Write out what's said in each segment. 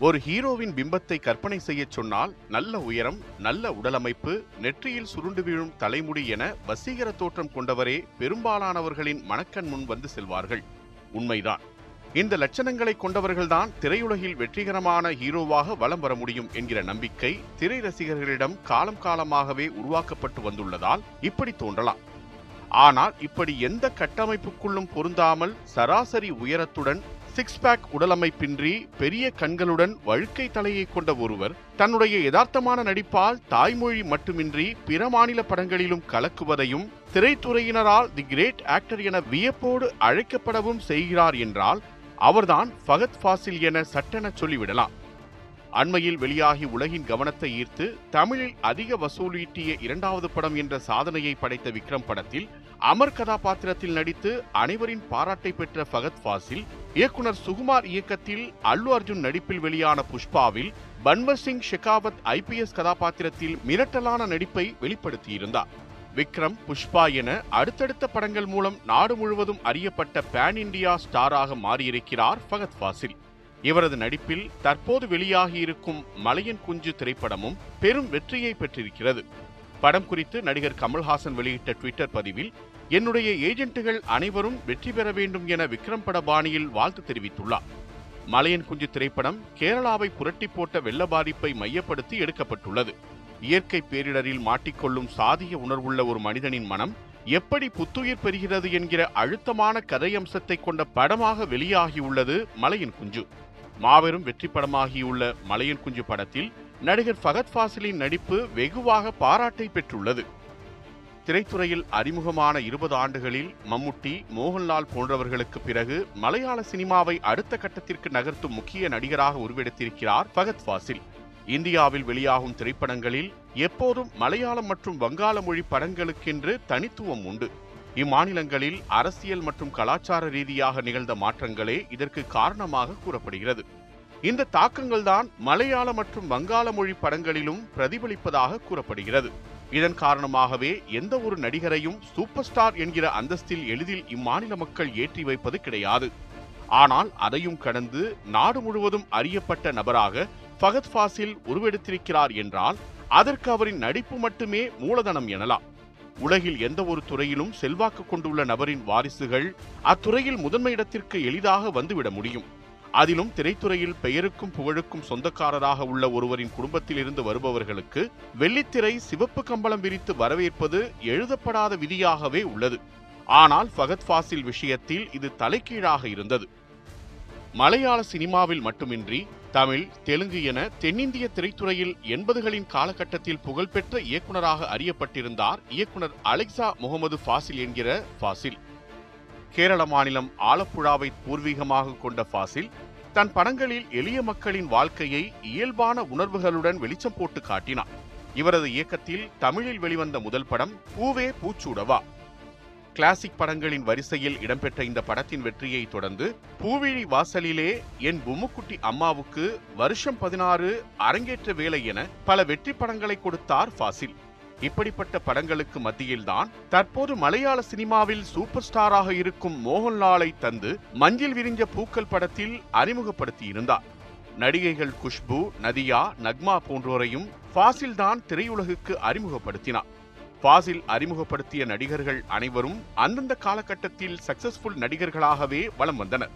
ஒரு ஹீரோவின் பிம்பத்தை கற்பனை செய்யச் சொன்னால் நல்ல உயரம் நல்ல உடலமைப்பு நெற்றியில் சுருண்டு வீழும் தலைமுடி என வசீகர தோற்றம் கொண்டவரே பெரும்பாலானவர்களின் மனக்கண் முன் வந்து செல்வார்கள். உண்மைதான். இந்த லட்சணங்களை கொண்டவர்கள்தான் திரையுலகில் வெற்றிகரமான ஹீரோவாக வலம் வர முடியும் என்கிற நம்பிக்கை திரை ரசிகர்களிடம் காலம் காலமாகவே உருவாக்கப்பட்டு வந்துள்ளதால் இப்படி தோன்றலாம். ஆனால் இப்படி எந்த கட்டமைப்புக்குள்ளும் பொருந்தாமல் சராசரி உயரத்துடன் சிக்ஸ் பேக் உடலமைப்பின்றி பெரிய கண்களுடன் வழுக்கை தலையை கொண்ட ஒருவர் தன்னுடைய யதார்த்தமான நடிப்பால் தாய்மொழி மட்டுமின்றி பிற மாநில படங்களிலும் கலக்குவதையும் திரைத்துறையினரால் தி கிரேட் ஆக்டர் என வியப்போடு அழைக்கப்படவும் செய்கிறார் என்றால் அவர்தான் ஃபகத் ஃபாசில் என சட்டென சொல்லிவிடலாம். அண்மையில் வெளியாகி உலகின் கவனத்தை ஈர்த்து தமிழில் அதிக வசூலீட்டிய இரண்டாவது படம் என்ற சாதனையை படைத்த விக்ரம் படத்தில் அமர் கதாபாத்திரத்தில் நடித்து அனைவரின் பாராட்டை பெற்ற ஃபகத் ஃபாசில் இயக்குனர் சுகுமார் இயக்கத்தில் அல்லு அர்ஜுன் நடிப்பில் வெளியான புஷ்பாவில் பன்வர் சிங் ஷெகாவத் ஐபிஎஸ் கதாபாத்திரத்தில் மிரட்டலான நடிப்பை வெளிப்படுத்தியிருந்தார். விக்ரம் புஷ்பா என அடுத்தடுத்த படங்கள் மூலம் நாடு முழுவதும் அறியப்பட்ட பேன் இண்டியா ஸ்டாராக மாறியிருக்கிறார் ஃபகத் ஃபாசில். இவரது நடிப்பில் தற்போது வெளியாகியிருக்கும் மலையன் குஞ்சு திரைப்படமும் பெரும் வெற்றியை பெற்றிருக்கிறது. படம் குறித்து நடிகர் கமல்ஹாசன் வெளியிட்ட ட்விட்டர் பதிவில் என்னுடைய ஏஜென்ட்டுகள் அனைவரும் வெற்றி பெற வேண்டும் என விக்ரம் பட பாணியில் வாழ்த்து தெரிவித்துள்ளார். மலையன் குஞ்சு திரைப்படம் கேரளாவை புரட்டி போட்ட வெள்ள பாதிப்பை மையப்படுத்தி எடுக்கப்பட்டுள்ளது. இயற்கை பேரிடரில் மாட்டிக்கொள்ளும் சாதிய உணர்வுள்ள ஒரு மனிதனின் மனம் எப்படி புத்துயிர் பெறுகிறது என்கிற அழுத்தமான கதையம்சத்தை கொண்ட படமாக வெளியாகியுள்ளது மலையன் குஞ்சு. மாபெரும் வெற்றி படமாகியுள்ள மலையன் குஞ்சு படத்தில் நடிகர் ஃபகத் ஃபாசிலின் நடிப்பு வெகுவாக பாராட்டை பெற்றுள்ளது. திரைத்துறையில் அறிமுகமான இருபது ஆண்டுகளில் மம்முட்டி மோகன்லால் போன்றவர்களுக்கு பிறகு மலையாள சினிமாவை அடுத்த கட்டத்திற்கு நகர்த்தும் முக்கிய நடிகராக உருவெடுத்திருக்கிறார் ஃபகத் ஃபாசில். இந்தியாவில் வெளியாகும் திரைப்படங்களில் எப்போதும் மலையாளம் மற்றும் வங்காள மொழி படங்களுக்கென்று தனித்துவம் உண்டு. இம்மாநிலங்களில் அரசியல் மற்றும் கலாச்சார ரீதியாக நிகழ்ந்த மாற்றங்களே இதற்கு காரணமாக கூறப்படுகிறது. இந்த தாக்கங்கள்தான் மலையாள மற்றும் வங்காள மொழி படங்களிலும் பிரதிபலிப்பதாக கூறப்படுகிறது. இதன் காரணமாகவே எந்த ஒரு நடிகரையும் சூப்பர் ஸ்டார் என்கிற அந்தஸ்தில் எளிதில் இம்மாநில மக்கள் ஏற்றி வைப்பது கிடையாது. ஆனால் அதையும் கடந்து நாடு முழுவதும் அறியப்பட்ட நபராக ஃபகத் ஃபாசில் உருவெடுத்திருக்கிறார் என்றால் அதற்கு அவரின் நடிப்பு மட்டுமே மூலதனம் எனலாம். உலகில் எந்த ஒரு துறையிலும் செல்வாக்கு கொண்டுள்ள நபரின் வாரிசுகள் அத்துறையில் முதன்மை இடத்திற்கு எளிதாக வந்துவிட முடியும். அதிலும் திரைத்துறையில் பெயருக்கும் புகழுக்கும் சொந்தக்காரராக உள்ள ஒருவரின் குடும்பத்திலிருந்து வருபவர்களுக்கு வெள்ளித்திரை சிவப்பு கம்பளம் விரித்து வரவேற்பது எழுதப்படாத விதியாகவே உள்ளது. ஆனால் ஃபகத் ஃபாசில் விஷயத்தில் இது தலைகீழாக இருந்தது. மலையாள சினிமாவில் மட்டுமின்றி தமிழ் தெலுங்கு என தென்னிந்திய திரைத்துறையில் எண்பதுகளின் காலகட்டத்தில் புகழ்பெற்ற இயக்குனராக அறியப்பட்டிருந்தார் இயக்குனர் அலெக்சா முகமது ஃபாசில் என்கிற ஃபாசில். கேரள மாநிலம் ஆலப்புழாவை பூர்வீகமாக கொண்ட ஃபாசில் தன் படங்களில் எளிய மக்களின் வாழ்க்கையை இயல்பான உணர்வுகளுடன் வெளிச்சம் போட்டு காட்டினார். இவரது இயக்கத்தில் தமிழில் வெளிவந்த முதல் படம் பூவே பூச்சூடவா. கிளாசிக் படங்களின் வரிசையில் இடம்பெற்ற இந்த படத்தின் வெற்றியை தொடர்ந்து பூவிழி வாசலிலே என் பொம்முக்குட்டி அம்மாவுக்கு வருஷம் பதினாறு அரங்கேற்ற வேலை என பல வெற்றி படங்களை கொடுத்தார் ஃபாசில். இப்படிப்பட்ட படங்களுக்கு மத்தியில்தான் தற்போது மலையாள சினிமாவில் சூப்பர் ஸ்டாராக இருக்கும் மோகன்லாலை தந்து மஞ்சள் விரிஞ்ச பூக்கள் படத்தில் அறிமுகப்படுத்தியிருந்தார். நடிகைகள் குஷ்பு நதியா நக்மா போன்றோரையும் ஃபாசில் தான் திரையுலகுக்கு அறிமுகப்படுத்தினார். ஃபாசில் அறிமுகப்படுத்திய நடிகர்கள் அனைவரும் அந்தந்த காலகட்டத்தில் சக்சஸ்ஃபுல் நடிகர்களாகவே வலம் வந்தனர்.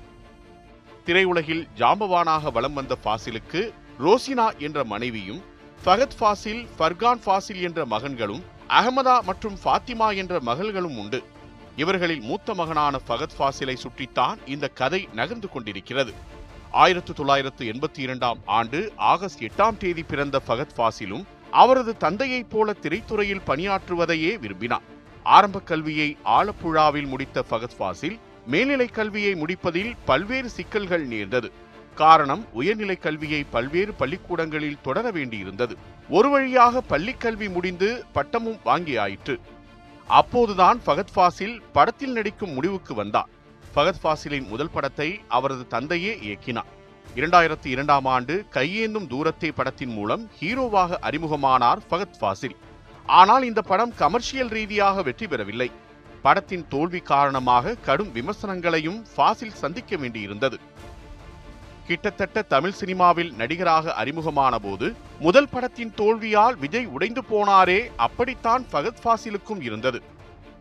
திரையுலகில் ஜாம்பவானாக வலம் வந்த ஃபாசிலுக்கு ரோசினா என்ற மனைவியும் ஃபகத் ஃபாசில் ஃபர்கான் ஃபாசில் என்ற மகன்களும் அகமதா மற்றும் ஃபாத்திமா என்ற மகள்களும் உண்டு. இவர்களில் மூத்த மகனான ஃபகத் ஃபாசிலை சுற்றித்தான் இந்த கதை நகர்ந்து கொண்டிருக்கிறது. ஆயிரத்து தொள்ளாயிரத்து எண்பத்தி இரண்டாம் ஆண்டு ஆகஸ்ட் எட்டாம் தேதி பிறந்த ஃபகத் ஃபாசிலும் அவரது தந்தையைப் போல திரைத்துறையில் பணியாற்றுவதையே விரும்பினார். ஆரம்ப கல்வியை ஆலப்புழாவில் முடித்த ஃபகத் ஃபாசில் மேல்நிலைக் கல்வியை முடிப்பதில் பல்வேறு சிக்கல்கள் நேர்ந்தது. காரணம் உயர்நிலை கல்வியை பல்வேறு பள்ளிக்கூடங்களில் தொடர வேண்டியிருந்தது. ஒரு வழியாக பள்ளிக் கல்வி முடிந்து பட்டமும் வாங்கியாயிற்று அப்போதுதான் ஃபகத் ஃபாசில் படத்தில் நடிக்கும் முடிவுக்கு வந்தார் ஃபகத் ஃபாசிலின் முதல் படத்தை அவரது தந்தையே இயக்கினார். இரண்டாயிரத்தி இரண்டாம் ஆண்டு கையேந்தும் தூரத்தே படத்தின் மூலம் ஹீரோவாக அறிமுகமானார் ஃபகத் ஃபாசில். ஆனால் இந்த படம் கமர்ஷியல் ரீதியாக வெற்றி பெறவில்லை. படத்தின் தோல்வி காரணமாக கடும் விமர்சனங்களையும் ஃபாசில் சந்திக்க வேண்டியிருந்தது. கிட்டத்தட்ட தமிழ் சினிமாவில் நடிகராக அறிமுகமான போது முதல் படத்தின் தோல்வியால் விஜய் உடைந்து போனாரே அப்படித்தான் ஃபகத் ஃபாசிலுக்கும் இருந்தது.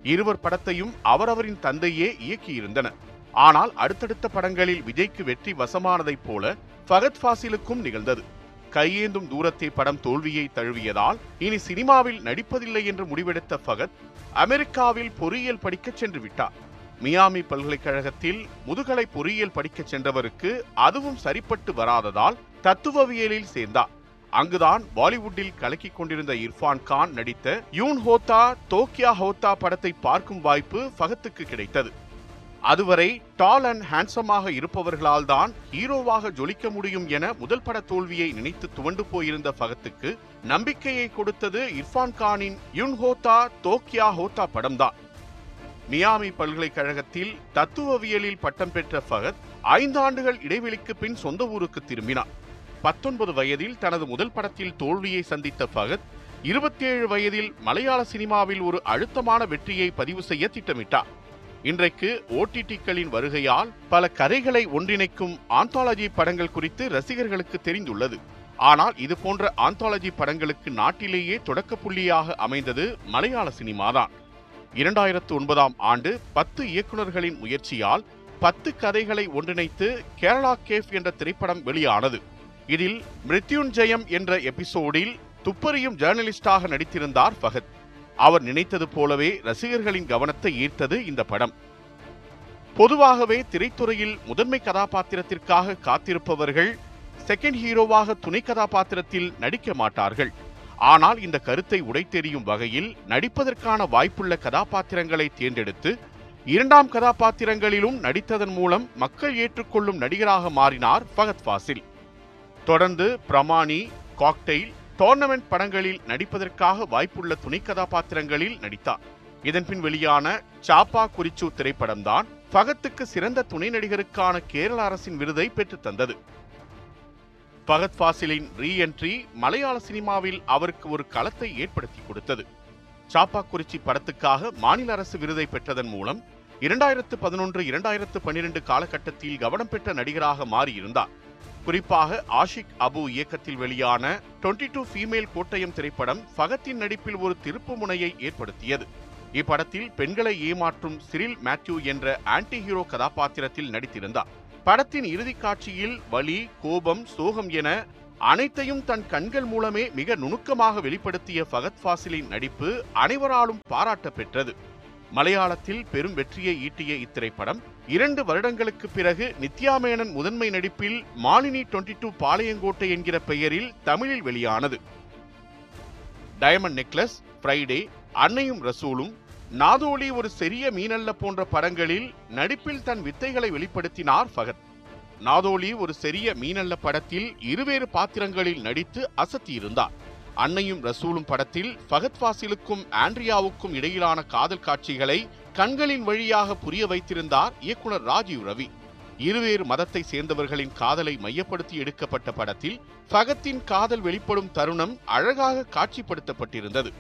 இருவர் படத்தையும் அவரவரின் தந்தையே இயக்கியிருந்தனர் ஆனால் அடுத்தடுத்த படங்களில் விஜய்க்கு வெற்றி வசமானதைப் போல ஃபகத் ஃபாசிலுக்கும் நிகழ்ந்தது. கையேந்தும் தூரத்தை படம் தோல்வியை தழுவியதால் இனி சினிமாவில் நடிப்பதில்லை என்று முடிவெடுத்த ஃபகத் அமெரிக்காவில் பொறியியல் படிக்கச் சென்று விட்டார். மியாமி பல்கலைக்கழகத்தில் முதுகலை பொறியியல் படிக்கச் சென்றவருக்கு அதுவும் சரிப்பட்டு வராததால் தத்துவவியலில் சேர்ந்தார். அங்குதான் பாலிவுட்டில் கலக்கிக் கொண்டிருந்த இர்ஃபான் கான் நடித்த யூன் ஹோத்தா தோக்கியா ஹோத்தா படத்தை பார்க்கும் வாய்ப்பு ஃபகத்துக்கு கிடைத்தது. அதுவரை டால் அண்ட் ஹேண்ட்ஸமாக இருப்பவர்களால் தான் ஹீரோவாக ஜொலிக்க முடியும் என முதல் பட தோல்வியை நினைத்து துவண்டு போயிருந்த ஃபகத்துக்கு நம்பிக்கையை கொடுத்தது இர்ஃபான் கானின் யுன் ஹோத்தா தோக்கியா ஹோத்தா படம்தான். மியாமி பல்கலைக்கழகத்தில் தத்துவவியலில் பட்டம் பெற்ற ஃபகத் ஐந்தாண்டுகள் இடைவெளிக்கு பின் சொந்த ஊருக்கு திரும்பினார். பத்தொன்பது வயதில் தனது முதல் படத்தில் தோல்வியை சந்தித்த ஃபகத் இருபத்தேழு வயதில் மலையாள சினிமாவில் ஒரு அழுத்தமான வெற்றியை பதிவு செய்ய திட்டமிட்டார். இன்றைக்கு ஓடிடிக்களின் வருகையால் பல கதைகளை ஒன்றிணைக்கும் ஆந்தாலஜி படங்கள் குறித்து ரசிகர்களுக்கு தெரிந்துள்ளது. ஆனால் இது போன்ற ஆந்தாலஜி படங்களுக்கு நாட்டிலேயே தொடக்க புள்ளியாக அமைந்தது மலையாள சினிமாதான். இரண்டாயிரத்து ஒன்பதாம் ஆண்டு பத்து இயக்குனர்களின் முயற்சியால் பத்து கதைகளை ஒன்றிணைத்து கேரளா கேஃப் என்ற திரைப்படம் வெளியானது. இதில் மிருத்யுஞ்சயம் என்ற எபிசோடில் துப்பறியும் ஜேர்னலிஸ்டாக நடித்திருந்தார் ஃபகத் அவர் நினைத்தது போலவே ரசிகர்களின் கவனத்தை ஈர்த்தது இந்த படம். பொதுவாகவே திரைத்துறையில் முதன்மை கதாபாத்திரத்திற்காக காத்திருப்பவர்கள் செகண்ட் ஹீரோவாக துணை கதாபாத்திரத்தில் நடிக்க மாட்டார்கள். ஆனால் இந்த கருத்தை உடைத்தெறியும் வகையில் நடிப்பதற்கான வாய்ப்புள்ள கதாபாத்திரங்களை தேர்ந்தெடுத்து இரண்டாம் கதாபாத்திரங்களிலும் நடித்ததன் மூலம் மக்கள் ஏற்றுக்கொள்ளும் நடிகராக மாறினார் ஃபகத் ஃபாசில். தொடர்ந்து பிரமாணி காக்டெயில் டோர்னமெண்ட் படங்களில் நடிப்பதற்காக வாய்ப்புள்ள துணை கதாபாத்திரங்களில் நடித்தார். இதன்பின் வெளியான சாப்பா குறிச்சு திரைப்படம்தான் ஃபகத்துக்கு சிறந்த துணை நடிகருக்கான கேரள அரசின் விருதை பெற்றுத் பகத் ஃபாசிலின் ரீ என்ட்ரி மலையாள சினிமாவில் அவருக்கு ஒரு களத்தை ஏற்படுத்தி கொடுத்தது. சாப்பாக்குறிச்சி படத்துக்காக மாநில அரசு விருதை பெற்றதன் மூலம் இரண்டாயிரத்து பதினொன்று இரண்டாயிரத்து பன்னிரண்டு காலகட்டத்தில் கவனம் பெற்ற நடிகராக மாறியிருந்தார். குறிப்பாக ஆஷிக் அபு இயக்கத்தில் வெளியான 22 டூ ஃபீமேல் கோட்டயம் திரைப்படம் ஃபகத்தின் நடிப்பில் ஒரு திருப்பு முனையை ஏற்படுத்தியது. இப்படத்தில் பெண்களை ஏமாற்றும் சிரில் மேத்யூ என்ற ஆன்டி ஹீரோ கதாபாத்திரத்தில் நடித்திருந்தார். படத்தின் இறுதிக் காட்சியில் வலி கோபம் சோகம் என அனைத்தையும் தன் கண்கள் மூலமே மிக நுணுக்கமாக வெளிப்படுத்திய ஃபகத் ஃபாசிலின் நடிப்பு அனைவராலும் பாராட்ட பெற்றது மலையாளத்தில் பெரும் வெற்றியை ஈட்டிய இத்திரைப்படம் இரண்டு வருடங்களுக்கு பிறகு நித்யா மேனன் முதன்மை நடிப்பில் மாலினி 22 டூ பாளையங்கோட்டை என்கிற பெயரில் தமிழில் வெளியானது. டயமண்ட் நெக்லஸ் ஃப்ரைடே அன்னையும் ரசூலும் நாதோலி ஒரு சிறிய மீனல்ல போன்ற படங்களில் நடிப்பில் தன் வித்தைகளை வெளிப்படுத்தினார் ஃபகத். நாதோலி ஒரு சிறிய மீனல்ல படத்தில் இருவேறு பாத்திரங்களில் நடித்து அசத்தியிருந்தார். அன்னையும் ரசூலும் படத்தில் ஃபகத் ஃபாசிலுக்கும் ஆண்ட்ரியாவுக்கும் இடையிலான காதல் காட்சிகளை கண்களின் வழியாக புரிய வைத்திருந்தார் இயக்குனர் ராஜீவ் ரவி. இருவேறு மதத்தை சேர்ந்தவர்களின் காதலை மையப்படுத்தி எடுக்கப்பட்ட படத்தில் ஃபகத்தின் காதல் வெளிப்படும் தருணம் அழகாக காட்சிப்படுத்தப்பட்டிருந்தது.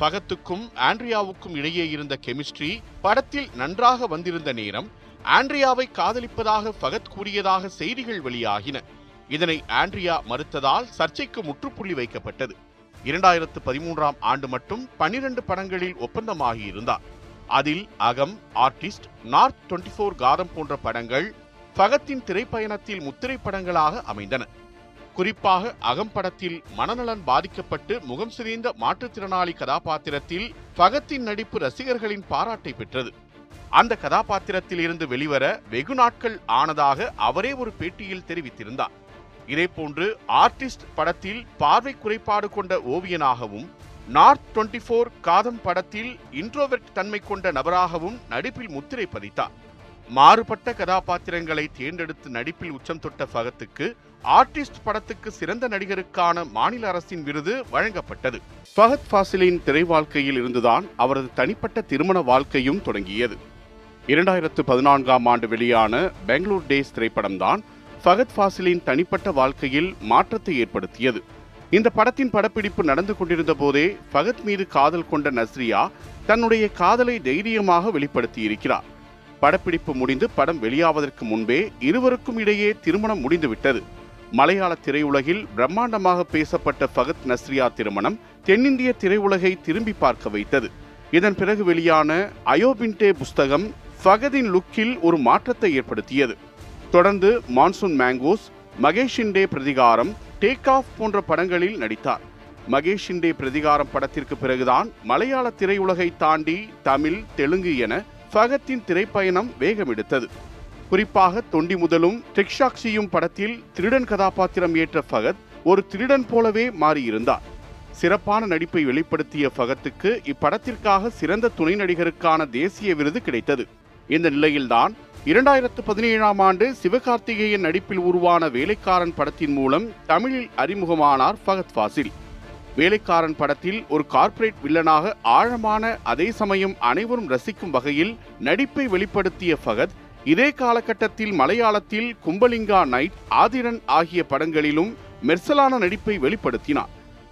ஃபகத்துக்கும் ஆண்ட்ரியாவுக்கும் இடையே இருந்த கெமிஸ்ட்ரி படத்தில் நன்றாக வந்திருந்த நேரம் ஆண்ட்ரியாவை காதலிப்பதாக ஃபகத் கூறியதாக செய்திகள் வெளியாகின. இதனை ஆண்ட்ரியா மறுத்ததால் சர்ச்சைக்கு முற்றுப்புள்ளி வைக்கப்பட்டது. இரண்டாயிரத்து பதிமூன்றாம் ஆண்டு மட்டும் பனிரெண்டு படங்களில் ஒப்பந்தமாகி இருந்தார். அதில் Akam artist north 24 four Kaatham போன்ற படங்கள் ஃபகத்தின் திரைப்பயணத்தில் முத்திரை படங்களாக அமைந்தன. குறிப்பாக அகம் படத்தில் மனநலன் பாதிக்கப்பட்டு முகம் சிதைந்த மாற்றுத்திறனாளி கதாபாத்திரத்தில் ஃபகத்தின் நடிப்பு ரசிகர்களின் பாராட்டை பெற்றது. அந்த கதாபாத்திரத்தில் இருந்து வெளிவர வெகு நாட்கள் ஆனதாக அவரே ஒரு பேட்டியில் தெரிவித்திருந்தார். இதேபோன்று ஆர்டிஸ்ட் படத்தில் பார்வை குறைபாடு கொண்ட ஓவியனாகவும் நார்த் 24 ஃபோர் காதம் படத்தில் இன்ட்ரோவெர்ட் தன்மை கொண்ட நபராகவும் நடிப்பில் முத்திரை பதித்தார். மாறுபட்ட கதாபாத்திரங்களை தேர்ந்தெடுத்து நடிப்பில் உச்சம் தொட்ட ஃபகத்துக்கு ஆர்டிஸ்ட் படத்துக்கு சிறந்த நடிகருக்கான மாநில அரசின் விருது வழங்கப்பட்டது. ஃபகத் ஃபாசிலின் திரை வாழ்க்கையில் இருந்துதான் அவரது தனிப்பட்ட திருமண வாழ்க்கையும் தொடங்கியது. இரண்டாயிரத்து பதினான்காம் ஆண்டு வெளியான பெங்களூர் டேஸ் திரைப்படம்தான் ஃபகத் ஃபாசிலின் தனிப்பட்ட வாழ்க்கையில் மாற்றத்தை ஏற்படுத்தியது. இந்த படத்தின் படப்பிடிப்பு நடந்து கொண்டிருந்த போதே ஃபகத் மீது காதல் கொண்ட நஸ்ரியா தன்னுடைய காதலை தைரியமாக வெளிப்படுத்தி இருக்கிறார் படப்பிடிப்பு முடிந்து படம் வெளியாவதற்கு முன்பே இருவருக்கும் இடையே திருமணம் முடிந்துவிட்டது. மலையாள திரையுலகில் பிரம்மாண்டமாக பேசப்பட்ட ஃபகத் நஸ்ரியா திருமணம் தென்னிந்திய திரையுலகை திரும்பி பார்க்க வைத்தது. இதன் பிறகு வெளியான அயோபின்டே புஸ்தகம் ஃபகதின் லுக்கில் ஒரு மாற்றத்தை ஏற்படுத்தியது. தொடர்ந்து monsoon mangoes Maheshinte Prathikaram take off போன்ற படங்களில் நடித்தார். மகேஷிண்டே பிரதிகாரம் படத்திற்கு பிறகுதான் மலையாள திரையுலகை தாண்டி தமிழ் தெலுங்கு என ஃபகத்தின் திரைப்பயணம் வேகமெடுத்தது. குறிப்பாக தொண்டி முதலும் டெக்ஷாக்சியும் படத்தில் திருடன் கதாபாத்திரம் ஏற்ற ஃபகத் ஒரு திருடன் போலவே மாறியிருந்தார். சிறப்பான நடிப்பை வெளிப்படுத்திய ஃபகத்துக்கு இப்படத்திற்காக சிறந்த துணை நடிகருக்கான தேசிய விருது கிடைத்தது. இந்த நிலையில்தான் இரண்டாயிரத்து பதினேழாம் ஆண்டு சிவகார்த்திகேயன் நடிப்பில் உருவான வேலைக்காரன் படத்தின் மூலம் தமிழில் அறிமுகமானார் ஃபகத் ஃபாசில். வேலைக்காரன் படத்தில் ஒரு கார்ப்பரேட் வில்லனாக ஆழமான அதே சமயம் அனைவரும் ரசிக்கும் வகையில் நடிப்பை வெளிப்படுத்திய ஃபகத் இதே காலகட்டத்தில் மலையாளத்தில் கும்பலிங்கா நைட் ஆதிரன் ஆகிய படங்களிலும் மெர்சலான நடிப்பை வெளிப்படுத்தினார்.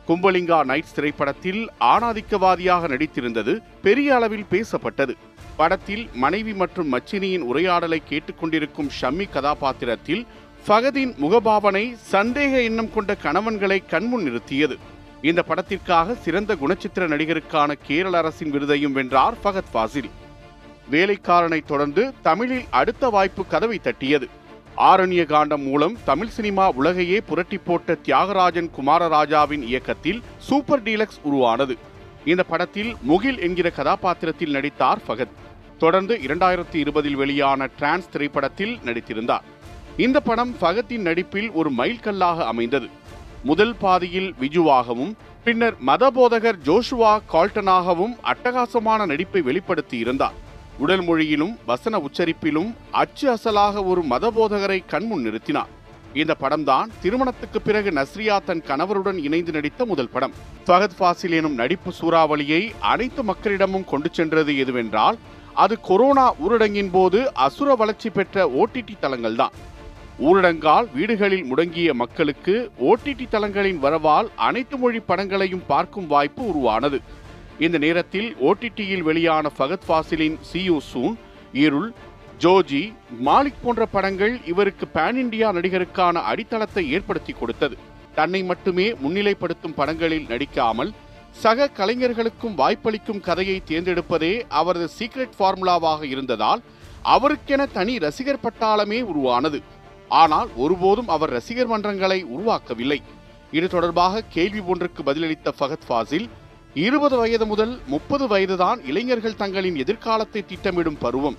கும்பலிங்கா நைட்ஸ் திரைப்படத்தில் ஆணாதிக்கவாதியாக நடித்திருந்தது பெரிய அளவில் பேசப்பட்டது. படத்தில் மனைவி மற்றும் மச்சினியின் உரையாடலை கேட்டுக்கொண்டிருக்கும் ஷம்மி கதாபாத்திரத்தில் ஃபகதின் முகபாவனை சந்தேக எண்ணம் கொண்ட கணவன்களை கண்முன் நிறுத்தியது. இந்த படத்திற்காக சிறந்த குணச்சித்திர நடிகருக்கான கேரள அரசின் விருதையும் வென்றார் ஃபகத் ஃபாசில். வேலைக்காரனை தொடர்ந்து தமிழில் அடுத்த வாய்ப்பு கதவை தட்டியது. ஆரண்ய காண்டம் மூலம் தமிழ் சினிமா உலகையே புரட்டி போட்ட தியாகராஜன் குமாரராஜாவின் இயக்கத்தில் சூப்பர் டீலக்ஸ் உருவானது. இந்த படத்தில் முகில் என்கிற கதாபாத்திரத்தில் நடித்தார் ஃபகத். தொடர்ந்து இரண்டாயிரத்தி இருபதில் வெளியான டிரான்ஸ் திரைப்படத்தில் நடித்திருந்தார். இந்த படம் ஃபகத்தின் நடிப்பில் ஒரு மைல்கல்லாக அமைந்தது. முதல் பாதியில் விஜுவாகவும் பின்னர் மதபோதகர் ஜோஷுவா கால்டனாகவும் அட்டகாசமான நடிப்பை வெளிப்படுத்தியிருந்தார். உடல் மொழியிலும் வசன உச்சரிப்பிலும் அச்சு அசலாக ஒரு மதபோதகரை கண்முன் நிறுத்தினார். இந்த படம்தான் திருமணத்துக்கு பிறகு நஸ்ரியா தன் கணவருடன் இணைந்து நடித்த முதல் படம். ஃபகத் ஃபாசில் எனும் நடிப்பு சூறாவளியை அனைத்து மக்களிடமும் கொண்டு சென்றது எதுவென்றால் அது கொரோனா ஊரடங்கின் போது அசுர வளர்ச்சி பெற்ற ஓடிடி தளங்கள்தான். ஊரடங்கால் வீடுகளில் முடங்கிய மக்களுக்கு ஓடிடி தளங்களின் வரவால் அனைத்து மொழி படங்களையும் பார்க்கும் வாய்ப்பு உருவானது. இந்த நேரத்தில் ஓடிடியில் வெளியான ஃபகத் ஃபாசிலின் சியூ சூன் இருள் ஜோஜி மாலிக் போன்ற படங்கள் இவருக்கு பேன் இண்டியா நடிகருக்கான அடித்தளத்தை ஏற்படுத்தி கொடுத்தது. தன்னை மட்டுமே முன்னிலைப்படுத்தும் படங்களில் நடிக்காமல் சக கலைஞர்களுக்கும் வாய்ப்பளிக்கும் கதையை தேர்ந்தெடுப்பதே அவரது சீக்ரெட் ஃபார்முலாவாக இருந்ததால் அவருக்கென தனி ரசிகர் பட்டாளமே உருவானது. ஆனால் ஒருபோதும் அவர் ரசிகர் மன்றங்களை உருவாக்கவில்லை. இது தொடர்பாக கேள்வி ஒன்றுக்கு பதிலளித்த ஃபகத் ஃபாசில் இருபது வயது முதல் முப்பது வயதுதான் இளைஞர்கள் தங்களின் எதிர்காலத்தை திட்டமிடும் பருவம்.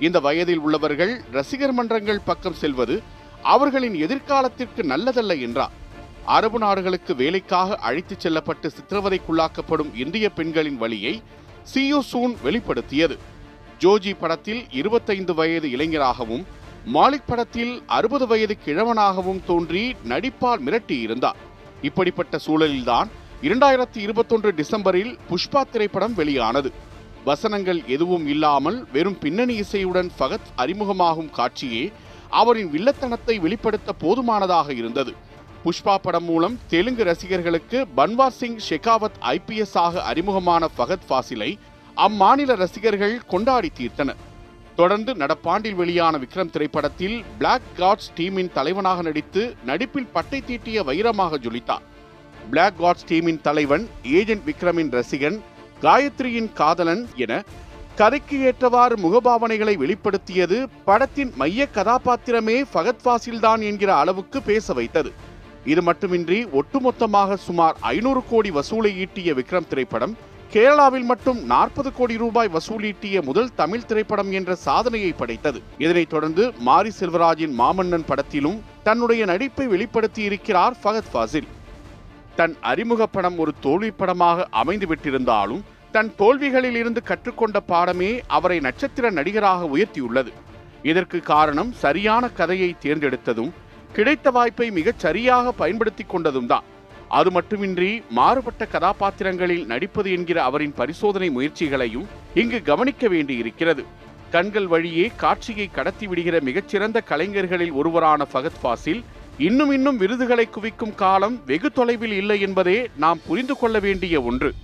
இந்த வயதில் உள்ளவர்கள் ரசிகர் மன்றங்கள் பக்கம் செல்வது அவர்களின் எதிர்காலத்திற்கு நல்லதல்ல என்றார். அரபு நாடுகளுக்கு வேலைக்காக அழைத்துச் செல்லப்பட்டு சித்திரவதைக்குள்ளாக்கப்படும் இந்திய பெண்களின் வழியை சியு சூன் வெளிப்படுத்தியது. ஜோஜி படத்தில் இருபத்தைந்து வயது இளைஞராகவும் மாலிக் படத்தில் அறுபது வயது கிழவனாகவும் தோன்றி நடிப்பால் மிரட்டியிருந்தார். இப்படிப்பட்ட சூழலில்தான் இரண்டாயிரத்தி இருபத்தொன்று டிசம்பரில் புஷ்பா திரைப்படம் வெளியானது. வசனங்கள் எதுவும் இல்லாமல் வெறும் பின்னணி இசையுடன் ஃபகத் அறிமுகமாகும் காட்சியே அவரின் வில்லத்தனத்தை வெளிப்படுத்த போதுமானதாக இருந்தது. புஷ்பா படம் மூலம் தெலுங்கு ரசிகர்களுக்கு பன்வார் சிங் ஷெகாவத் ஐபிஎஸ் ஆக அறிமுகமான ஃபகத் ஃபாசிலை அம்மாநில ரசிகர்கள் கொண்டாடி தீர்த்தனர். தொடர்ந்து நடப்பாண்டில் வெளியான விக்ரம் திரைப்படத்தில் பிளாக் காட்ஸ் டீமின் தலைவனாக நடித்து நடிப்பில் பட்டை தீட்டிய வைரமாக ஜொலித்தார். பிளாக் காட்ஸ் டீமின் தலைவன் ஏஜென்ட் விக்ரமின் ரசிகன் காயத்ரியின் காதலன் என கதைக்கு ஏற்றவாறு முகபாவனைகளை வெளிப்படுத்தியது படத்தின் மைய கதாபாத்திரமே ஃபகத் ஃபாசில்தான் என்கிற அளவுக்கு பேச வைத்தது. இது மட்டுமின்றி ஒட்டுமொத்தமாக சுமார் ஐநூறு கோடி வசூலை ஈட்டிய விக்ரம் திரைப்படம் கேரளாவில் மட்டும் நாற்பது கோடி ரூபாய் வசூலீட்டிய முதல் தமிழ் திரைப்படம் என்ற சாதனையை படைத்தது. இதனைத் தொடர்ந்து மாரி செல்வராஜின் மாமன்னன் படத்திலும் தன்னுடைய நடிப்பை வெளிப்படுத்தி இருக்கிறார் ஃபகத் ஃபாசில். தன் அறிமுக படம் ஒரு தோல்வி படமாக அமைந்துவிட்டிருந்தாலும் தன் தோல்விகளில் இருந்து கற்றுக்கொண்ட பாடமே அவரை நட்சத்திர நடிகராக உயர்த்தியுள்ளது. இதற்கு காரணம் சரியான கதையை தேர்ந்தெடுத்ததும் கிடைத்த வாய்ப்பை மிகச் சரியாக பயன்படுத்தி கொண்டதும் தான் அது மட்டுமின்றி மாறுபட்ட கதாபாத்திரங்களில் நடிப்பது என்கிற அவரின் பரிசோதனை முயற்சிகளையும் இங்கு கவனிக்க வேண்டியிருக்கிறது. கண்கள் வழியே காட்சியை கடத்தி விடுகிற மிகச்சிறந்த கலைஞர்களில் ஒருவரான ஃபகத் ஃபாசில் இன்னும் இன்னும் விருதுகளை குவிக்கும் காலம் வெகு தொலைவில் இல்லை என்பதே நாம் புரிந்து கொள்ள வேண்டிய ஒன்று.